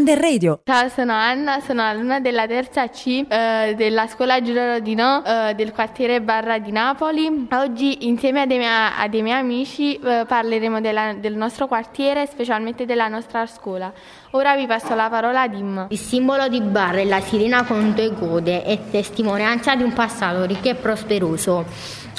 Under Radio. Ciao, sono Anna, sono alunna della terza C eh, della scuola Giulio Rodino eh, del quartiere Barra di Napoli. Oggi insieme a dei, mia, a dei miei amici eh, parleremo della, del nostro quartiere, specialmente della nostra scuola. Ora vi passo la parola a Dim. Il simbolo di Barra è la sirena con due code, è testimonianza di un passato ricco e prosperoso.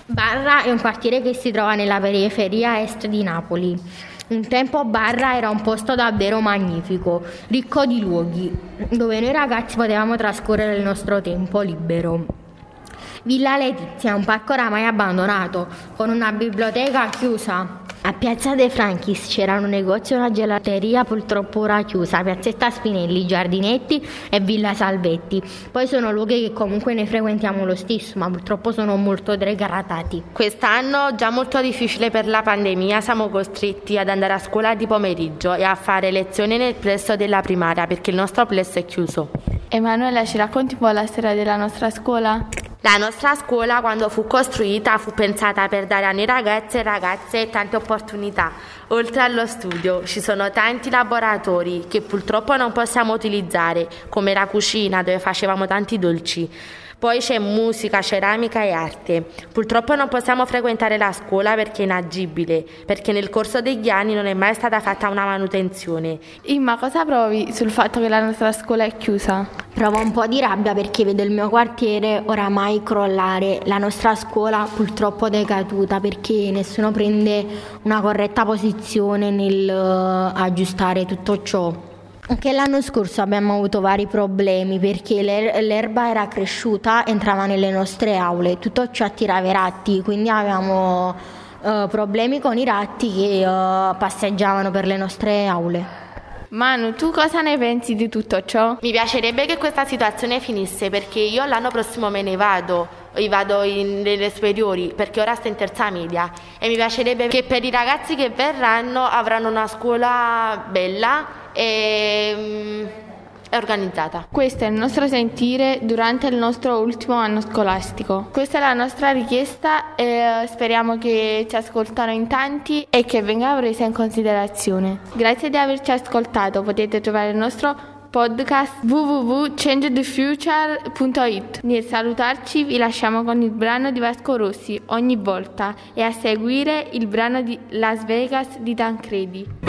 Barra è un quartiere che si trova nella periferia est di Napoli. Un tempo Barra era un posto davvero magnifico, ricco di luoghi, dove noi ragazzi potevamo trascorrere il nostro tempo libero. Villa Letizia, un parco oramai abbandonato, con una biblioteca chiusa, a Piazza De Franchis c'era un negozio e una gelateria purtroppo ora chiusa, Piazzetta Spinelli, Giardinetti e Villa Salvetti. Poi sono luoghi che comunque ne frequentiamo lo stesso, ma purtroppo sono molto degradati. Quest'anno, già molto difficile per la pandemia, siamo costretti ad andare a scuola di pomeriggio e a fare lezioni nel plesso della primaria perché il nostro plesso è chiuso. Emanuela, ci racconti un po' la storia della nostra scuola? La nostra scuola quando fu costruita fu pensata per dare a noi ragazzi e ragazze tante opportunità. Oltre allo studio ci sono tanti laboratori che purtroppo non possiamo utilizzare, come la cucina dove facevamo tanti dolci. Poi c'è musica, ceramica e arte. Purtroppo non possiamo frequentare la scuola perché è inagibile, perché nel corso degli anni non è mai stata fatta una manutenzione. Imma, cosa provi sul fatto che la nostra scuola è chiusa? Provo un po' di rabbia perché vedo il mio quartiere oramai crollare, la nostra scuola purtroppo decaduta perché nessuno prende una corretta posizione nel uh, aggiustare tutto ciò. Anche l'anno scorso abbiamo avuto vari problemi perché l'er- l'erba era cresciuta, entrava nelle nostre aule, tutto ciò attirava i ratti, quindi avevamo uh, problemi con i ratti che uh, passeggiavano per le nostre aule. Manu, tu cosa ne pensi di tutto ciò? Mi piacerebbe che questa situazione finisse perché io l'anno prossimo me ne vado, io vado nelle superiori perché ora sto in terza media e mi piacerebbe che per i ragazzi che verranno avranno una scuola bella e è organizzata. Questo è il nostro sentire durante il nostro ultimo anno scolastico. Questa è la nostra richiesta e speriamo che ci ascoltano in tanti e che venga presa in considerazione. Grazie di averci ascoltato, potete trovare il nostro podcast www.changethefuture.it. Nel salutarci vi lasciamo con il brano di Vasco Rossi ogni volta e a seguire il brano di Las Vegas di Tancredi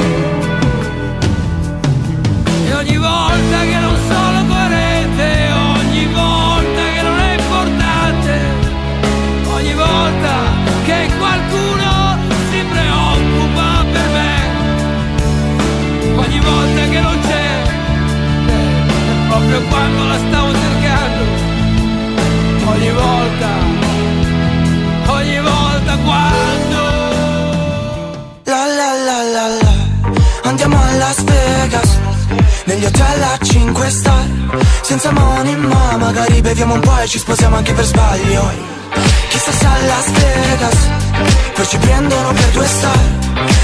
proprio quando la stavo cercando, ogni volta, ogni volta quando... La la la la la, andiamo a Las Vegas. Negli hotel a 5 star. Senza money ma magari beviamo un po' e ci sposiamo anche per sbaglio. Chissà se a Las Vegas Poi ci prendono per due star.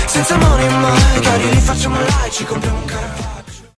Senza money ma magari li facciamo là e ci compriamo un caravano